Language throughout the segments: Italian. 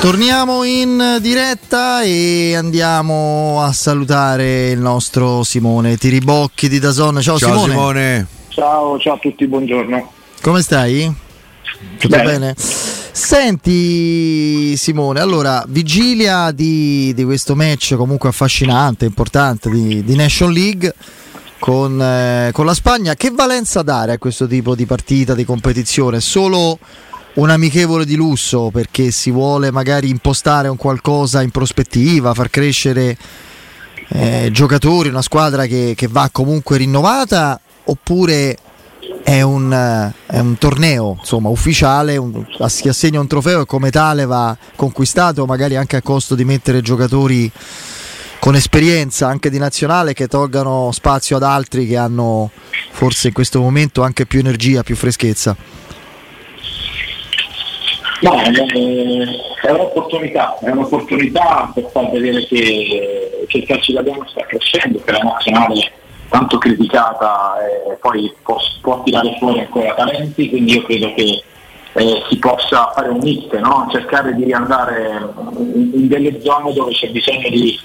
Torniamo in diretta e andiamo a salutare il nostro Simone Tiribocchi di Dazon. Ciao, Ciao Simone. Simone. Ciao, ciao a tutti, buongiorno. Come stai? Tutto Bene. bene? Senti Simone, allora, vigilia di, di questo match comunque affascinante, importante di, di Nation League con, eh, con la Spagna, che valenza dare a questo tipo di partita, di competizione? Solo un amichevole di lusso perché si vuole magari impostare un qualcosa in prospettiva, far crescere eh, giocatori, una squadra che, che va comunque rinnovata oppure è un, è un torneo insomma, ufficiale, un, si assegna un trofeo e come tale va conquistato magari anche a costo di mettere giocatori con esperienza anche di nazionale che tolgano spazio ad altri che hanno forse in questo momento anche più energia, più freschezza. No, è un'opportunità, è un'opportunità per far vedere che, che il calcio italiano sta crescendo, che la nazionale tanto criticata eh, poi può, può tirare fuori ancora talenti, quindi io credo che eh, si possa fare un mix, no? cercare di andare in, delle zone dove c'è bisogno di,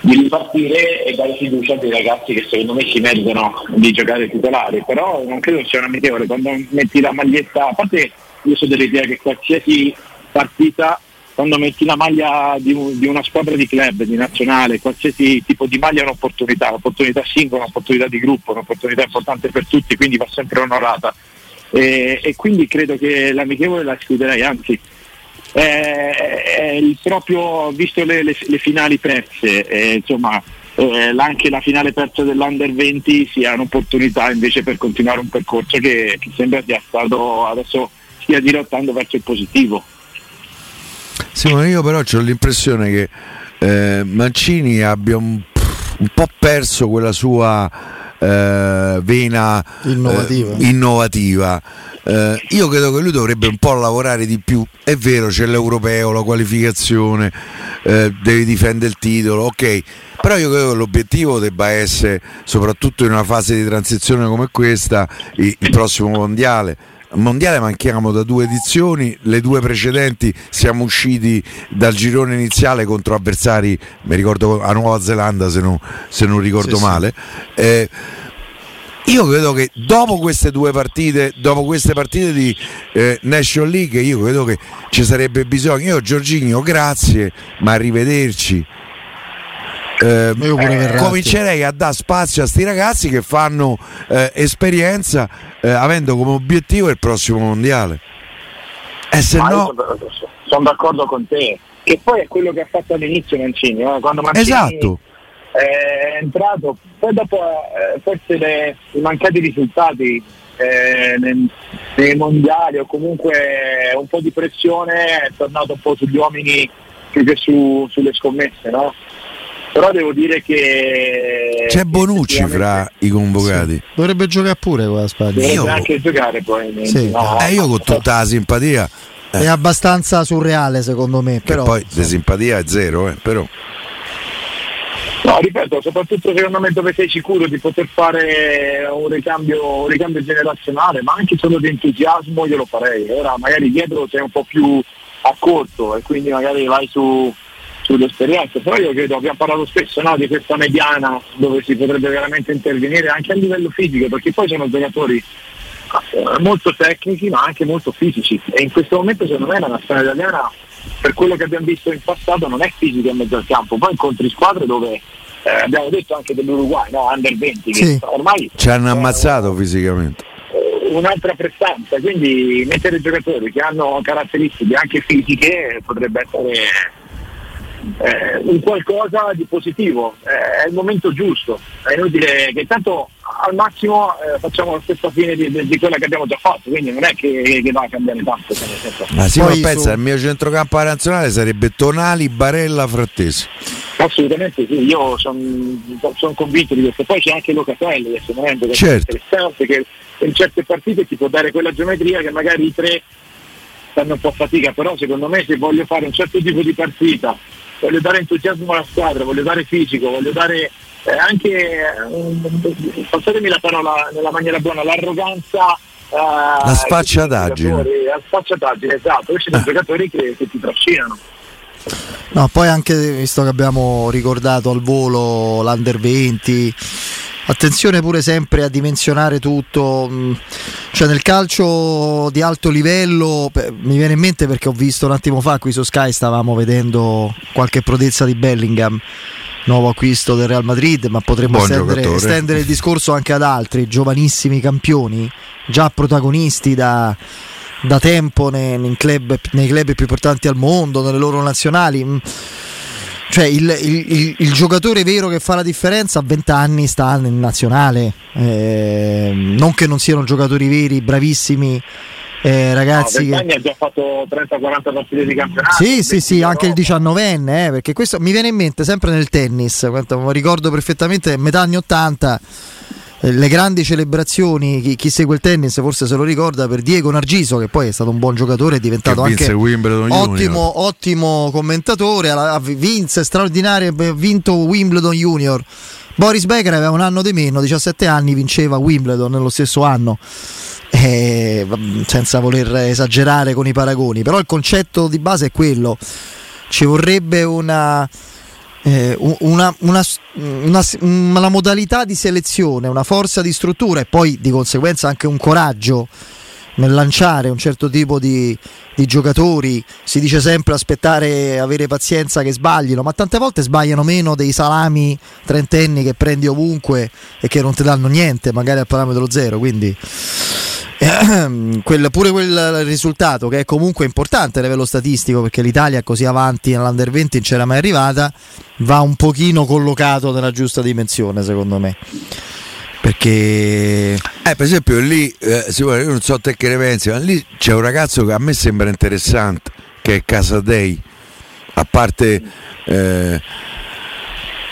di ripartire e dare fiducia a dei ragazzi che secondo me si meritano di giocare titolari, però non credo sia una amichevole, quando metti la maglietta, a parte io so dell'idea che qualsiasi partita, quando metti la maglia di, un- di una squadra di club, di nazionale, qualsiasi tipo di maglia è un'opportunità, un'opportunità singola, un'opportunità di gruppo, un'opportunità importante per tutti, quindi va sempre onorata. E, e quindi credo che l'amichevole la escluderei, anzi è, è proprio, visto le, le- le finali perse, eh, insomma, anche la finale persa dell'Under 20 sia un'opportunità invece per continuare un percorso che, che sembra sia stato adesso stia dirottando verso il positivo. Simone, io però ho l'impressione che eh, Mancini abbia un, un po' perso quella sua eh, vena eh, Innovativa. innovativa. Eh, io credo che lui dovrebbe un po' lavorare di più. È vero, c'è l'europeo, la qualificazione, eh, devi difendere il titolo, ok. Però io credo che l'obiettivo debba essere, soprattutto in una fase di transizione come questa, il, il prossimo mondiale. Al mondiale manchiamo da due edizioni, le due precedenti siamo usciti dal girone iniziale contro avversari, mi ricordo a Nuova Zelanda se non, se non ricordo Sì, sì. male. Eh, io credo che dopo queste due partite, dopo queste partite di eh, National League, io credo che ci sarebbe bisogno. Io Giorginio, grazie, ma arrivederci. Eh, Io pure Verratti. comincerei a dare spazio a sti ragazzi che fanno eh, esperienza eh, avendo come obiettivo il prossimo mondiale. E se Ma no, sono, sono d'accordo con te, che poi è quello che ha fatto all'inizio Mancini, eh, quando Mancini esatto. è entrato, poi dopo eh, forse le- i mancati risultati eh, nei, nei mondiali o comunque un po' di pressione è tornato un po' sugli uomini più che su- sulle scommesse, no? Però devo dire che C'è Bonucci fra i convocati. Dovrebbe giocare pure con la Spagna. dovrebbe Io- anche giocare poi. Sì. no? Eh, io con tutta la simpatia, è abbastanza surreale secondo me. Che Però, poi di simpatia è zero, eh, però. No, ripeto, soprattutto secondo me dove sei sicuro di poter fare un ricambio, un ricambio generazionale, ma anche solo di entusiasmo io lo farei. Ora magari dietro sei un po' più a corto e quindi magari vai su, sull'esperienza, però io credo, abbiamo parlato spesso no, di questa mediana dove si potrebbe veramente intervenire anche a livello fisico, perché poi sono giocatori eh, molto tecnici ma anche molto fisici e in questo momento secondo me la nazionale italiana per quello che abbiamo visto in passato non è fisica in mezzo al campo, poi incontri squadre dove eh, abbiamo detto anche dell'Uruguay, no? Under 20, Sì. che ormai Ci hanno eh, ammazzato fisicamente. eh, un'altra prestanza, quindi mettere giocatori che hanno caratteristiche anche fisiche potrebbe essere eh, un qualcosa di positivo, Eh, è il momento giusto, è inutile che tanto al massimo eh, facciamo la stessa fine di, di- di quella che abbiamo già fatto, quindi non è che, che va a cambiare tanto. cioè, Ma sì, ma pensa, su- il mio centrocampo nazionale sarebbe Tonali, Barella, Frattesi. Assolutamente sì, io sono convinto di questo. Poi c'è anche Locatelli che secondo me è Certo. interessante che in certe partite ti può dare quella geometria che magari i tre fanno un po' fatica, però secondo me se voglio fare un certo tipo di partita, voglio dare entusiasmo alla squadra, voglio dare fisico, voglio dare eh, anche, eh, passatemi la parola nella maniera buona, l'arroganza. eh, La giocatori, La sfacciataggine, esatto, questi sono giocatori che, che ti trascinano. No, poi anche visto che abbiamo ricordato al volo l'Under 20, attenzione pure sempre a dimensionare tutto, mh, cioè nel calcio di alto livello mi viene in mente perché ho visto un attimo fa qui su Sky stavamo vedendo qualche prodezza di Bellingham. Nuovo acquisto del Real Madrid, ma potremmo estendere, estendere il discorso anche ad altri giovanissimi campioni, già protagonisti da, da tempo nei, nei club, nei club più importanti al mondo, nelle loro nazionali. Cioè il, il- il- il giocatore vero che fa la differenza a 20 anni sta nel nazionale, Eh, non che non siano giocatori veri, bravissimi eh, ragazzi. no, che- ha già fatto 30-40 partite di campionato. sì, sì, sì, 20 anche il Europa. 19enne, eh, perché questo mi viene in mente sempre nel tennis, ricordo perfettamente metà anni 80, eh, le grandi celebrazioni, chi, chi segue il tennis forse se lo ricorda, per Diego Nargiso, che poi è stato un buon giocatore, è diventato anche ottimo, ottimo commentatore, vinse straordinario, ha vinto Wimbledon Junior. Boris Becker aveva un anno di meno, 17 anni, vinceva Wimbledon nello stesso anno. Eh, senza voler esagerare con i paragoni, però il concetto di base è quello. Ci vorrebbe una, eh, una, una, una, una modalità di selezione, una forza di struttura e poi di conseguenza anche un coraggio nel lanciare un certo tipo di, di giocatori. Si dice sempre aspettare, avere pazienza che sbaglino, ma tante volte sbagliano meno dei salami trentenni che prendi ovunque e che non ti danno niente, magari al parametro zero. Quindi ehm, quel- pure quel risultato che è comunque importante a livello statistico perché l'Italia così avanti nell'Under 20 non c'era mai arrivata va un pochino collocato nella giusta dimensione secondo me perché Eh, per esempio lì, eh, io non so te che ne pensi, ma lì c'è un ragazzo che a me sembra interessante, che è Casadei, a parte... eh,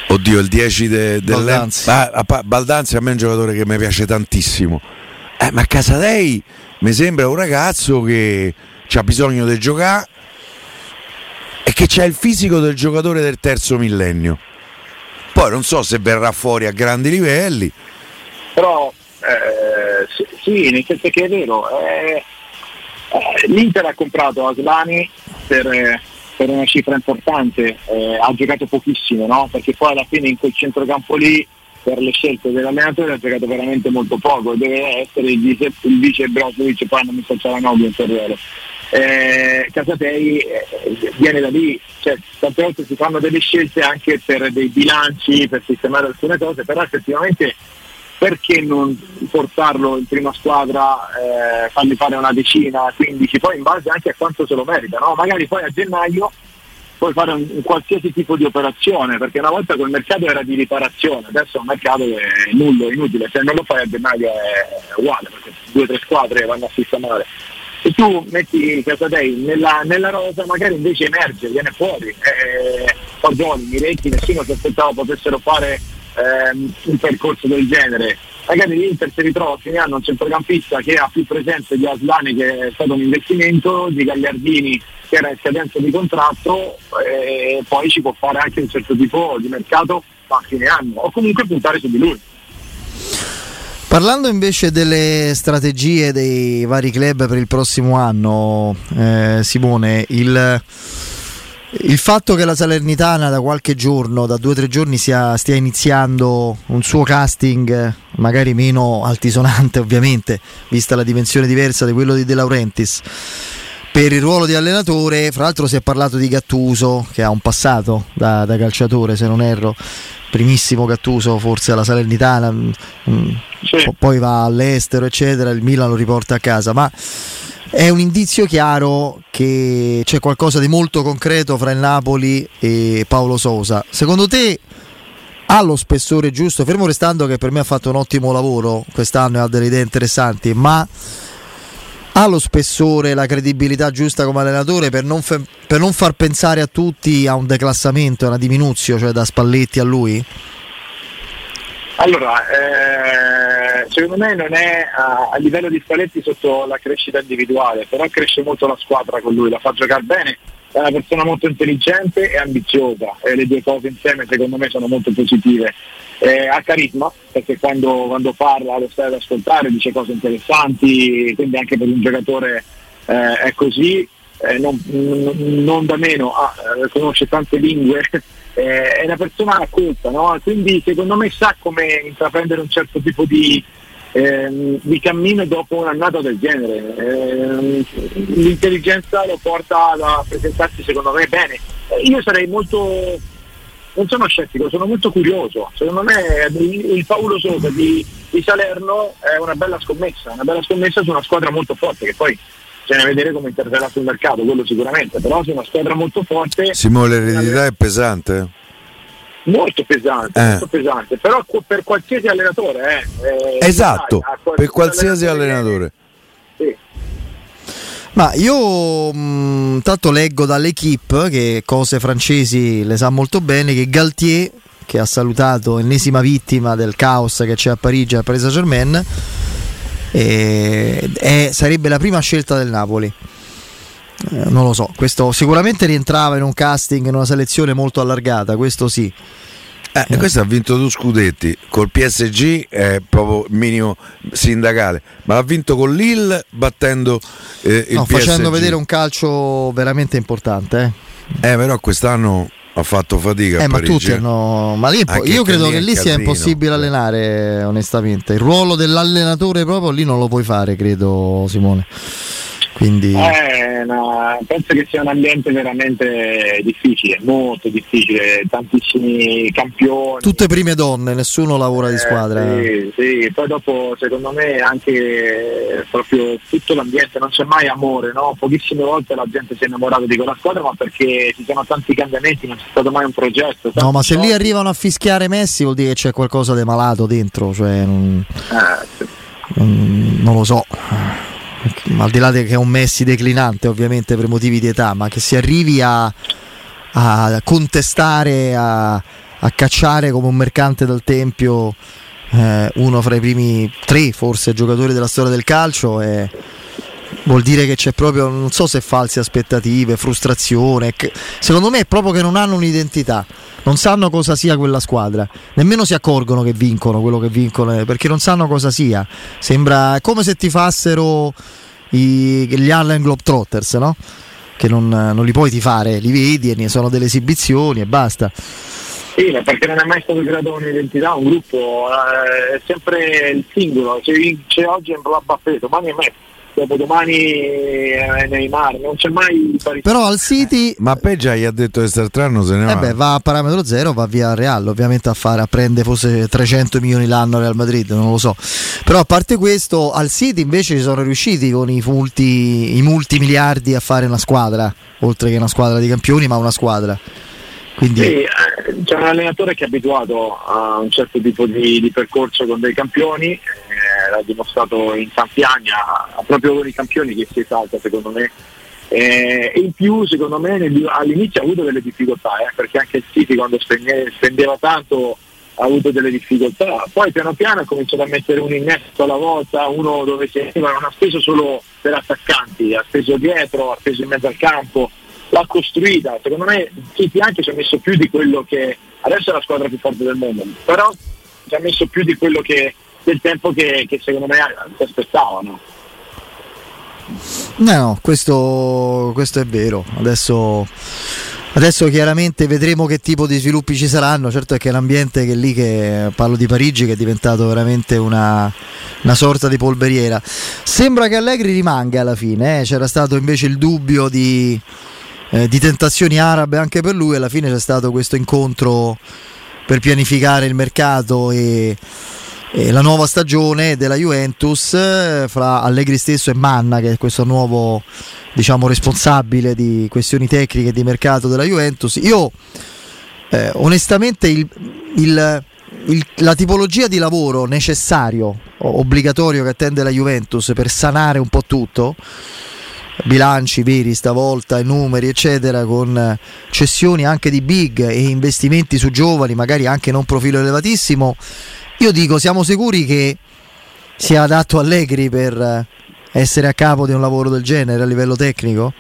Oddio, il 10 de- del Baldanzi. Ah, Baldanzi a me è un giocatore che mi piace tantissimo. Eh, ma Casadei mi sembra un ragazzo che ha bisogno di giocare e che c'ha il fisico del giocatore del terzo millennio. Poi non so se verrà fuori a grandi livelli. però eh, sì, nel senso che è vero, eh, eh, l'Inter ha comprato Aslani per, per una cifra importante, eh, ha giocato pochissimo, no? perché poi alla fine in quel centrocampo lì per le scelte dell'allenatore ha giocato veramente molto poco, deve essere il vice, il vice Brozovic, poi non mi so Cialanoglu in Ferrero. Eh, Casatei eh, viene da lì, cioè, tante volte si fanno delle scelte anche per dei bilanci, per sistemare alcune cose, però effettivamente perché non portarlo in prima squadra, eh, fargli fare una decina, 15, poi in base anche a quanto se lo merita, no? magari poi a gennaio puoi fare un, un qualsiasi tipo di operazione, perché una volta quel mercato era di riparazione, adesso è un mercato è nullo, inutile, se non lo fai a gennaio è uguale, perché due o tre squadre vanno a sistemare. Se tu metti Casadei nella, nella rosa magari invece emerge, viene fuori, eh, Fagioli, Miretti, nessuno si aspettava potessero fare ehm, un percorso del genere. magari l'Inter si ritrova a fine anno un centrocampista che ha più presenza di Aslani che è stato un investimento, di Gagliardini che era in scadenza di contratto e poi ci può fare anche un certo tipo di mercato a fine anno o comunque puntare su di lui. Parlando invece delle strategie dei vari club per il prossimo anno, eh, Simone, il, il, fatto che la Salernitana da qualche giorno, da due o tre giorni, sia, stia iniziando un suo casting, magari meno altisonante ovviamente, vista la dimensione diversa di quello di De Laurentiis, per il ruolo di allenatore, fra l'altro si è parlato di Gattuso, che ha un passato da, da calciatore se non erro, primissimo Gattuso forse alla Salernitana, mm, mm, sì. poi va all'estero eccetera, il Milan lo riporta a casa, ma è un indizio chiaro che c'è qualcosa di molto concreto fra il Napoli e Paolo Sosa. Secondo te ha lo spessore giusto, fermo restando che per me ha fatto un ottimo lavoro quest'anno e ha delle idee interessanti, ma ha lo spessore, la credibilità giusta come allenatore per non, fe- per non far pensare a tutti a un declassamento, a una diminuzione, cioè da Spalletti a lui? Allora, eh, secondo me non è a, a, livello di Spalletti sotto la crescita individuale, però cresce molto la squadra con lui, la fa giocare bene, è una persona molto intelligente e ambiziosa e le due cose insieme secondo me sono molto positive. Eh, ha carisma perché quando, quando, parla lo stai ad ascoltare, dice cose interessanti, quindi anche per un giocatore eh, è così, eh, non, non, da meno, ah, eh, conosce tante lingue, eh, è una persona colta, no? quindi secondo me sa come intraprendere un certo tipo di, ehm, di cammino dopo un'annata del genere. Eh, l'intelligenza lo porta a presentarsi secondo me bene. io sarei molto non sono scettico, sono molto curioso. Secondo me il Paolo Sosa di, di, Salerno è una bella scommessa, una bella scommessa su una squadra molto forte che poi bisogna vedere come interverrà sul mercato, quello sicuramente, però su una squadra molto forte. Simone, l'eredità è pesante? Molto pesante, eh. molto pesante, però per qualsiasi allenatore. Eh, eh esatto, per qualsiasi allenatore. allenatore. Sì. Ma io mh, mm, tanto leggo dall'equipe che cose francesi le sa molto bene che Galtier che ha salutato ennesima vittima del caos che c'è a Parigi al Paris Saint-Germain e, è, sarebbe la prima scelta del Napoli. Eh, non lo so, questo sicuramente rientrava in un casting, in una selezione molto allargata, questo sì. Eh, eh. Questo ha vinto due scudetti, col PSG è proprio minimo sindacale, ma l'ha vinto con Lille battendo eh, il no, PSG. Facendo vedere un calcio veramente importante. Eh, eh però quest'anno ha fatto fatica. Eh, ma Parigi. tutti hanno. Ma lì po- io credo che lì casino. sia impossibile allenare, onestamente. Il ruolo dell'allenatore proprio lì non lo puoi fare, credo, Simone. Quindi... Eh, no, penso che sia un ambiente veramente difficile, molto difficile, tantissimi campioni. Tutte prime donne, nessuno lavora di eh, squadra. Sì, sì, poi dopo secondo me anche proprio tutto l'ambiente, non c'è mai amore, no? pochissime volte la gente si è innamorata di quella squadra, ma perché ci sono tanti cambiamenti, non c'è stato mai un progetto. No, ma se lì arrivano a fischiare Messi vuol dire che c'è qualcosa di malato dentro, cioè non, eh, sì. non, non lo so al di là che è un Messi declinante ovviamente per motivi di età, ma che si arrivi a, a contestare, a, a, cacciare come un mercante dal Tempio eh, uno fra i primi tre forse giocatori della storia del calcio è, vuol dire che c'è proprio, non so se false aspettative, frustrazione, secondo me è proprio che non hanno un'identità non sanno cosa sia quella squadra, nemmeno si accorgono che vincono quello che vincono, eh, perché non sanno cosa sia. Sembra come se ti fassero i, gli Allen Globetrotters, no? Che non, non li puoi tifare, li vedi e ne sono delle esibizioni e basta. Sì, perché non è mai stato creato un'identità, un gruppo, eh, è sempre il singolo, se vince oggi è Mbappé, domani è Messi dopodomani eh, Neymar, non c'è mai Però al City... Eh, ma Peggia gli ha detto che quest'altro se ne eh va. Beh, va a parametro zero, va via al Real, ovviamente a, fare, a prendere forse 300 milioni l'anno Real Madrid, non lo so. Però a parte questo, al City invece ci sono riusciti con i multi, i multi miliardi a fare una squadra, oltre che una squadra di campioni, ma una squadra. Quindi... Sì, eh, c'è un allenatore che è abituato a un certo tipo di, di percorso con dei campioni, eh, l'ha dimostrato in anni, ha, proprio con i campioni che si esalta secondo me. Eh, e in più secondo me all'inizio ha avuto delle difficoltà, eh, perché anche il City quando spendeva tanto ha avuto delle difficoltà. Poi piano piano ha cominciato a mettere un innesto alla volta, uno dove si arriva, non ha speso solo per attaccanti, ha speso dietro, ha speso in mezzo al campo, l'ha costruita. Secondo me City anche ci ha messo più di quello che adesso è la squadra più forte del mondo, però ci ha messo più di quello che del tempo che, che secondo me si aspettavano. No, questo, questo è vero. Adesso Adesso chiaramente vedremo che tipo di sviluppi ci saranno, certo è che l'ambiente che lì che parlo di Parigi che è diventato veramente una, una sorta di polveriera. Sembra che Allegri rimanga alla fine, eh? c'era stato invece il dubbio di, eh, di tentazioni arabe anche per lui, alla fine c'è stato questo incontro per pianificare il mercato e, e la nuova stagione della Juventus eh, fra Allegri stesso e Manna che è questo nuovo diciamo, responsabile di questioni tecniche di mercato della Juventus. Io eh, onestamente il, il, il, la tipologia di lavoro necessario, obbligatorio che attende la Juventus per sanare un po' tutto, bilanci veri stavolta, numeri eccetera, con cessioni anche di big e investimenti su giovani, magari anche non profilo elevatissimo, io dico siamo sicuri che sia adatto Allegri per essere a capo di un lavoro del genere a livello tecnico?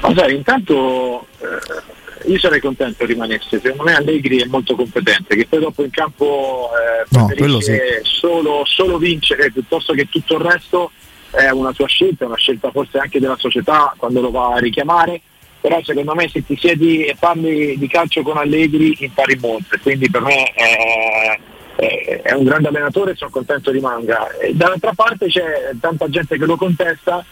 Ma sai, intanto eh, io sarei contento rimanesse, secondo me Allegri è molto competente, che poi dopo in campo eh, no, sì. solo, solo vincere piuttosto che tutto il resto è una sua scelta, una scelta forse anche della società quando lo va a richiamare, però secondo me se ti siedi e parli di calcio con Allegri impari molto, quindi per me è è un grande allenatore e sono contento rimanga. E dall'altra parte c'è tanta gente che lo contesta,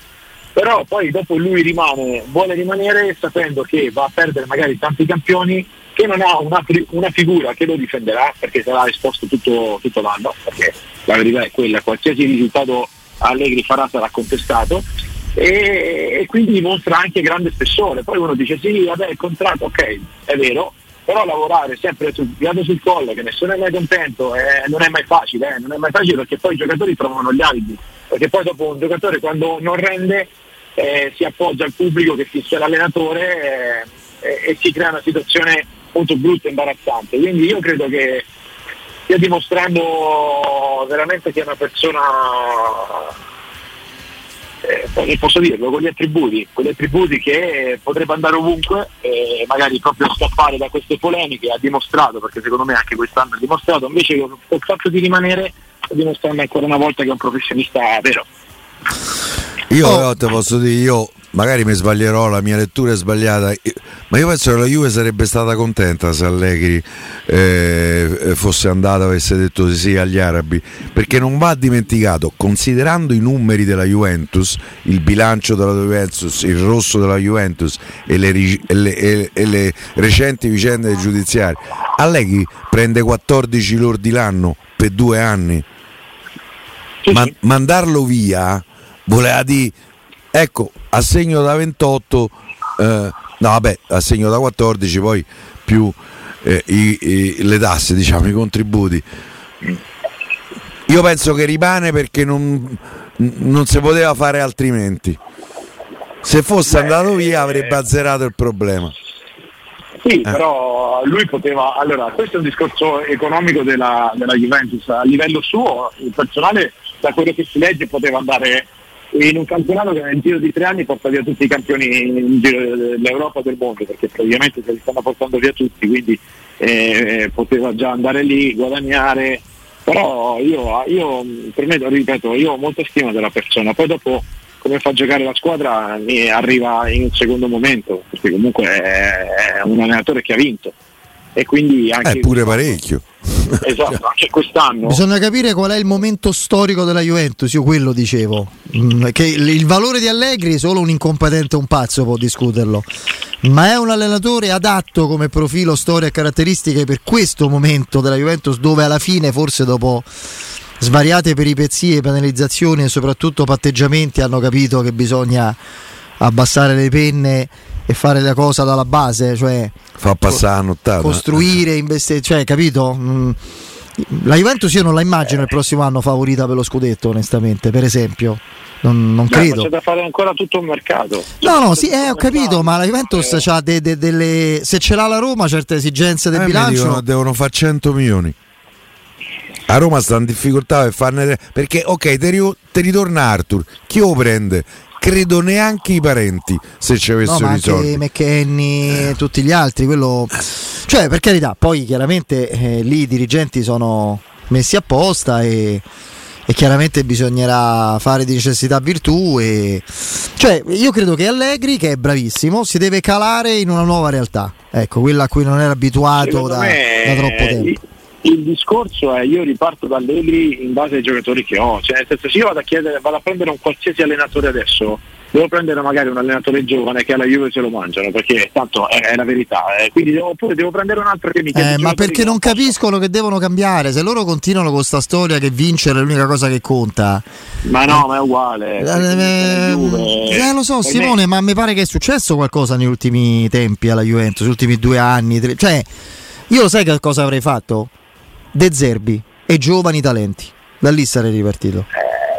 però poi dopo lui rimane, vuole rimanere sapendo che va a perdere magari tanti campioni, che non ha una, una figura che lo difenderà perché sarà esposto tutto, tutto l'anno, perché la verità è quella, qualsiasi risultato Allegri farà sarà contestato. E, e quindi dimostra anche grande spessore. Poi uno dice sì, vabbè il contratto, ok, è vero, però lavorare sempre sul piano sul collo, che nessuno è mai contento, eh, non è mai facile, eh, non è mai facile perché poi i giocatori trovano gli alibi, perché poi dopo un giocatore quando non rende eh, si appoggia al pubblico che fissa l'allenatore eh, e si crea una situazione molto brutta e imbarazzante. Quindi io credo che stia dimostrando veramente che è una persona eh, posso dirlo, con gli attributi, con gli attributi che potrebbe andare ovunque e magari proprio scappare da queste polemiche ha dimostrato, perché secondo me anche quest'anno ha dimostrato, invece col fatto di rimanere sta dimostrando ancora una volta che è un professionista vero. Io oh. te posso dire, io magari mi sbaglierò, la mia lettura è sbagliata, ma io penso che la Juve sarebbe stata contenta se Allegri eh, fosse andato e avesse detto sì, sì agli arabi, perché non va dimenticato, considerando i numeri della Juventus, il bilancio della Juventus, il rosso della Juventus e le, e le, e, e le recenti vicende giudiziarie, Allegri prende 14 lordi l'anno per due anni. Ma, mandarlo via voleva dire Ecco, a segno da 28, eh, no vabbè, a segno da 14 poi più eh, i, i, le tasse, diciamo, i contributi. Io penso che rimane perché non, non si poteva fare altrimenti. Se fosse Beh, andato via avrebbe azzerato il problema. Sì, eh. però lui poteva. Allora, questo è un discorso economico della, della Juventus. A livello suo, il personale, da quello che si legge, poteva andare in un campionato che nel giro di tre anni porta via tutti i campioni in giro dell'Europa e del mondo, perché praticamente se li stanno portando via tutti, quindi eh, poteva già andare lì, guadagnare, però io, io per me, ripeto, io ho molta stima della persona, poi dopo come fa a giocare la squadra mi arriva in un secondo momento, perché comunque è un allenatore che ha vinto e quindi anche... Eh, pure parecchio. Esatto, anche quest'anno. Bisogna capire qual è il momento storico della Juventus, io quello dicevo, mm, che il valore di Allegri solo un incompetente un pazzo può discuterlo, ma è un allenatore adatto come profilo, storia e caratteristiche per questo momento della Juventus dove alla fine forse dopo svariate peripezie, penalizzazioni e soprattutto patteggiamenti hanno capito che bisogna abbassare le penne e fare la cosa dalla base, cioè fa passare la nottata. Costruire, investire, cioè, capito? Mm, La Juventus io non la immagino il prossimo anno favorita per lo scudetto, onestamente, per esempio. Non, non Beh, credo. C'è da fare ancora tutto un mercato. No, no, sì, eh, ho capito, ma la Juventus Eh. ha de- de- delle. Se ce l'ha la Roma, certe esigenze del Eh, bilancio. dicono, devono fare 100 milioni. A Roma sta in difficoltà per farne. Perché, ok, te, ri- te ritorna Arthur. Chi lo prende? Credo neanche i parenti se ci No, avessero ma i anche soldi. McKenny e tutti gli altri, quello... Cioè, per carità, poi chiaramente eh, lì i dirigenti sono messi apposta e, e chiaramente bisognerà fare di necessità virtù e... Cioè, io credo che Allegri, che è bravissimo, si deve calare in una nuova realtà. Ecco, quella a cui non era abituato da, me, da troppo tempo. Il, discorso è io riparto da Allegri in base ai giocatori che ho, cioè nel senso se io vado a chiedere, vado a prendere un qualsiasi allenatore adesso, devo prendere magari un allenatore giovane che alla Juve se lo mangiano, perché tanto è, è la verità, eh. quindi devo, oppure devo prendere un altro che mi chiede Eh, ma perché non capiscono che devono cambiare? Se loro continuano con questa storia che vincere è l'unica cosa che conta, Ma no, ma è uguale. Eh, la Juve- eh, lo so per Simone, ma mi pare che è successo qualcosa negli ultimi tempi alla Juventus, negli ultimi due anni. tre- Cioè, io lo sai che cosa avrei fatto? De Zerbi e giovani talenti. Da lì sarei ripartito.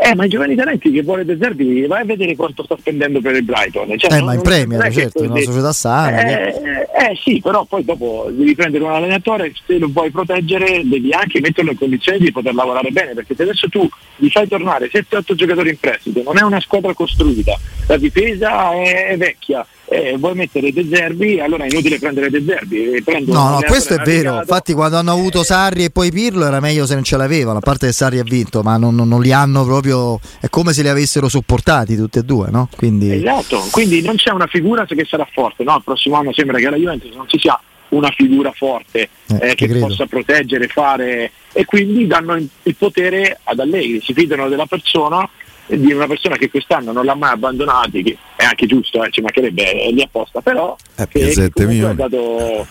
Eh, ma i giovani talenti che vuole De Zerbi, vai a vedere quanto sta spendendo per il Brighton. Cioè, Eh, non- ma in Premier, è certo, in una società sana. che- Eh, eh, sì, però poi dopo devi prendere un allenatore, se lo vuoi proteggere devi anche metterlo in condizioni di poter lavorare bene, perché se adesso tu gli fai tornare 7-8 giocatori in prestito, non è una squadra costruita, la difesa è, vecchia, eh, vuoi mettere De Zerbi, allora è inutile prendere De Zerbi. eh, No, no, questo è vero. Infatti, quando hanno avuto Sarri e poi Pirlo era meglio se non ce l'avevano. A parte che Sarri ha vinto, ma non, non- li hanno proprio. È come se li avessero sopportati tutti e due, no? Quindi. Esatto, quindi non c'è una figura che sarà forte, no? Il prossimo anno sembra che alla Juventus non ci sia una figura forte Eh, eh, che credo. possa proteggere, fare e quindi danno il potere ad Allegri, si fidano della persona di una persona che quest'anno non l'ha mai abbandonati, che è anche giusto, eh, ci mancherebbe, è lì apposta, però Eh, che, che 7 comunque ha dato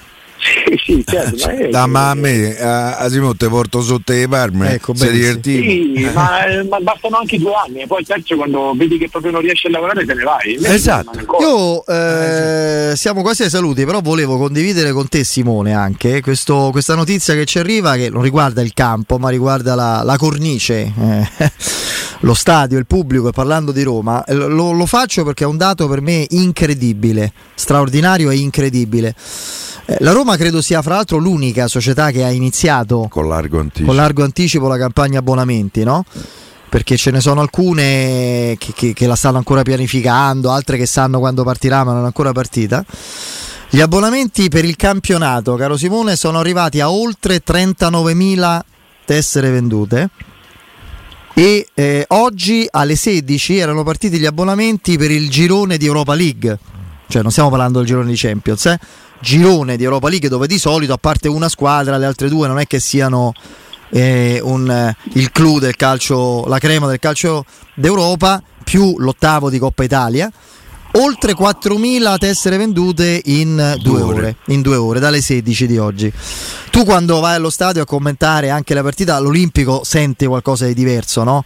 sì, sì, certo, ma è- Da, ma a me, a, a Simone te porto sotto le palme, Ecco, sei benissimo. divertito. Sì, ma, eh, ma bastano anche due anni e poi il terzo quando vedi che proprio non riesci a lavorare te ne vai. Invece Esatto. Io eh, siamo quasi ai saluti, però volevo condividere con te, Simone, anche questo- questa notizia che ci arriva, che non riguarda il campo, ma riguarda la, la cornice, eh, lo stadio, il pubblico. E parlando di Roma, eh, lo, lo faccio perché è un dato per me incredibile, straordinario e incredibile. Eh, La Roma credo sia fra l'altro l'unica società che ha iniziato Con largo anticipo. con largo anticipo la campagna abbonamenti, no? Perché ce ne sono alcune che, che- che la stanno ancora pianificando, altre che sanno quando partirà ma non è ancora partita. Gli abbonamenti per il campionato, caro Simone, sono arrivati a oltre 39.000 tessere vendute e eh, oggi alle 16 erano partiti gli abbonamenti per il girone di Europa League, cioè non stiamo parlando del girone di Champions, eh? Girone di Europa League dove di solito a parte una squadra le altre due non è che siano eh, un, eh, il clou del calcio, la crema del calcio d'Europa più l'ottavo di Coppa Italia. Oltre 4.000 tessere vendute in due, Due ore. ore. in due ore, dalle 16 di oggi. Tu quando vai allo stadio a commentare anche la partita all'Olimpico senti qualcosa di diverso, no?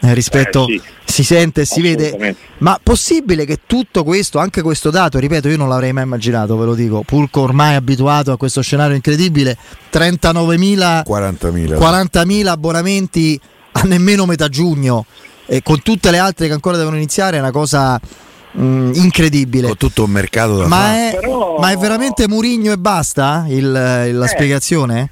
Eh, rispetto Eh, sì. si sente e si vede ma possibile che tutto questo anche questo dato ripeto io non l'avrei mai immaginato ve lo dico pur ormai abituato a questo scenario incredibile 39.000 40.000. 40.000 abbonamenti a nemmeno metà giugno e con tutte le altre che ancora devono iniziare è una cosa mm, incredibile Con tutto un mercato da ma fare. è, Però- ma è veramente Murigno e basta il- la Eh. spiegazione?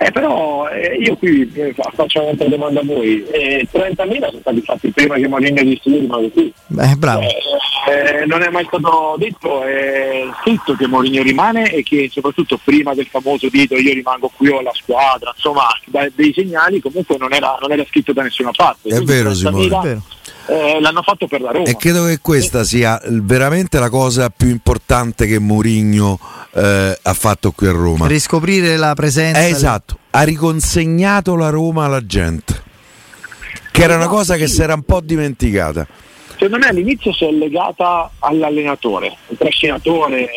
Eh, però eh, io qui eh, fa- faccio un'altra domanda a voi. Eh, 30.000 sono stati fatti prima che Mourinho disse io rimango qui. Eh, bravo Eh, non è mai stato detto, è scritto che Mourinho rimane e che soprattutto prima del famoso dito io rimango qui ho la squadra, insomma da- dei segnali comunque non era, non era scritto da nessuna parte. È Quindi vero, 30.000, Simone. È vero. Eh, l'hanno fatto per la Roma. E credo che questa sia veramente la cosa più importante che Mourinho eh, ha fatto qui a Roma. riscoprire la presenza Eh, esatto, ha riconsegnato la Roma alla gente. Che era una cosa che si era un po' dimenticata. Secondo me all'inizio si è legata all'allenatore, il trascinatore,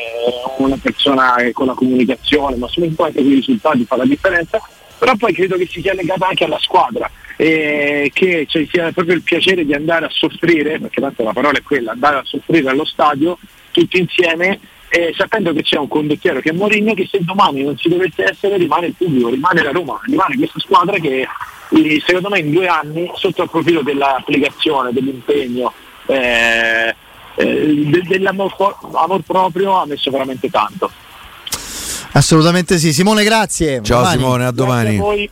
una persona che con la comunicazione, ma soprattutto anche con i risultati fa la differenza, però poi credo che si sia legata anche alla squadra, e che ci sia proprio il piacere di andare a soffrire, perché tanto la parola è quella, andare a soffrire allo stadio tutti insieme eh, sapendo che c'è un condottiero che è Mourinho che se domani non ci dovesse essere rimane il pubblico, rimane la Roma, rimane questa squadra che eh, secondo me in due anni sotto il profilo dell'applicazione, dell'impegno, eh, eh, dell'amor amor proprio ha messo veramente tanto. Assolutamente sì. Simone, grazie. Ciao domani. Simone, a domani.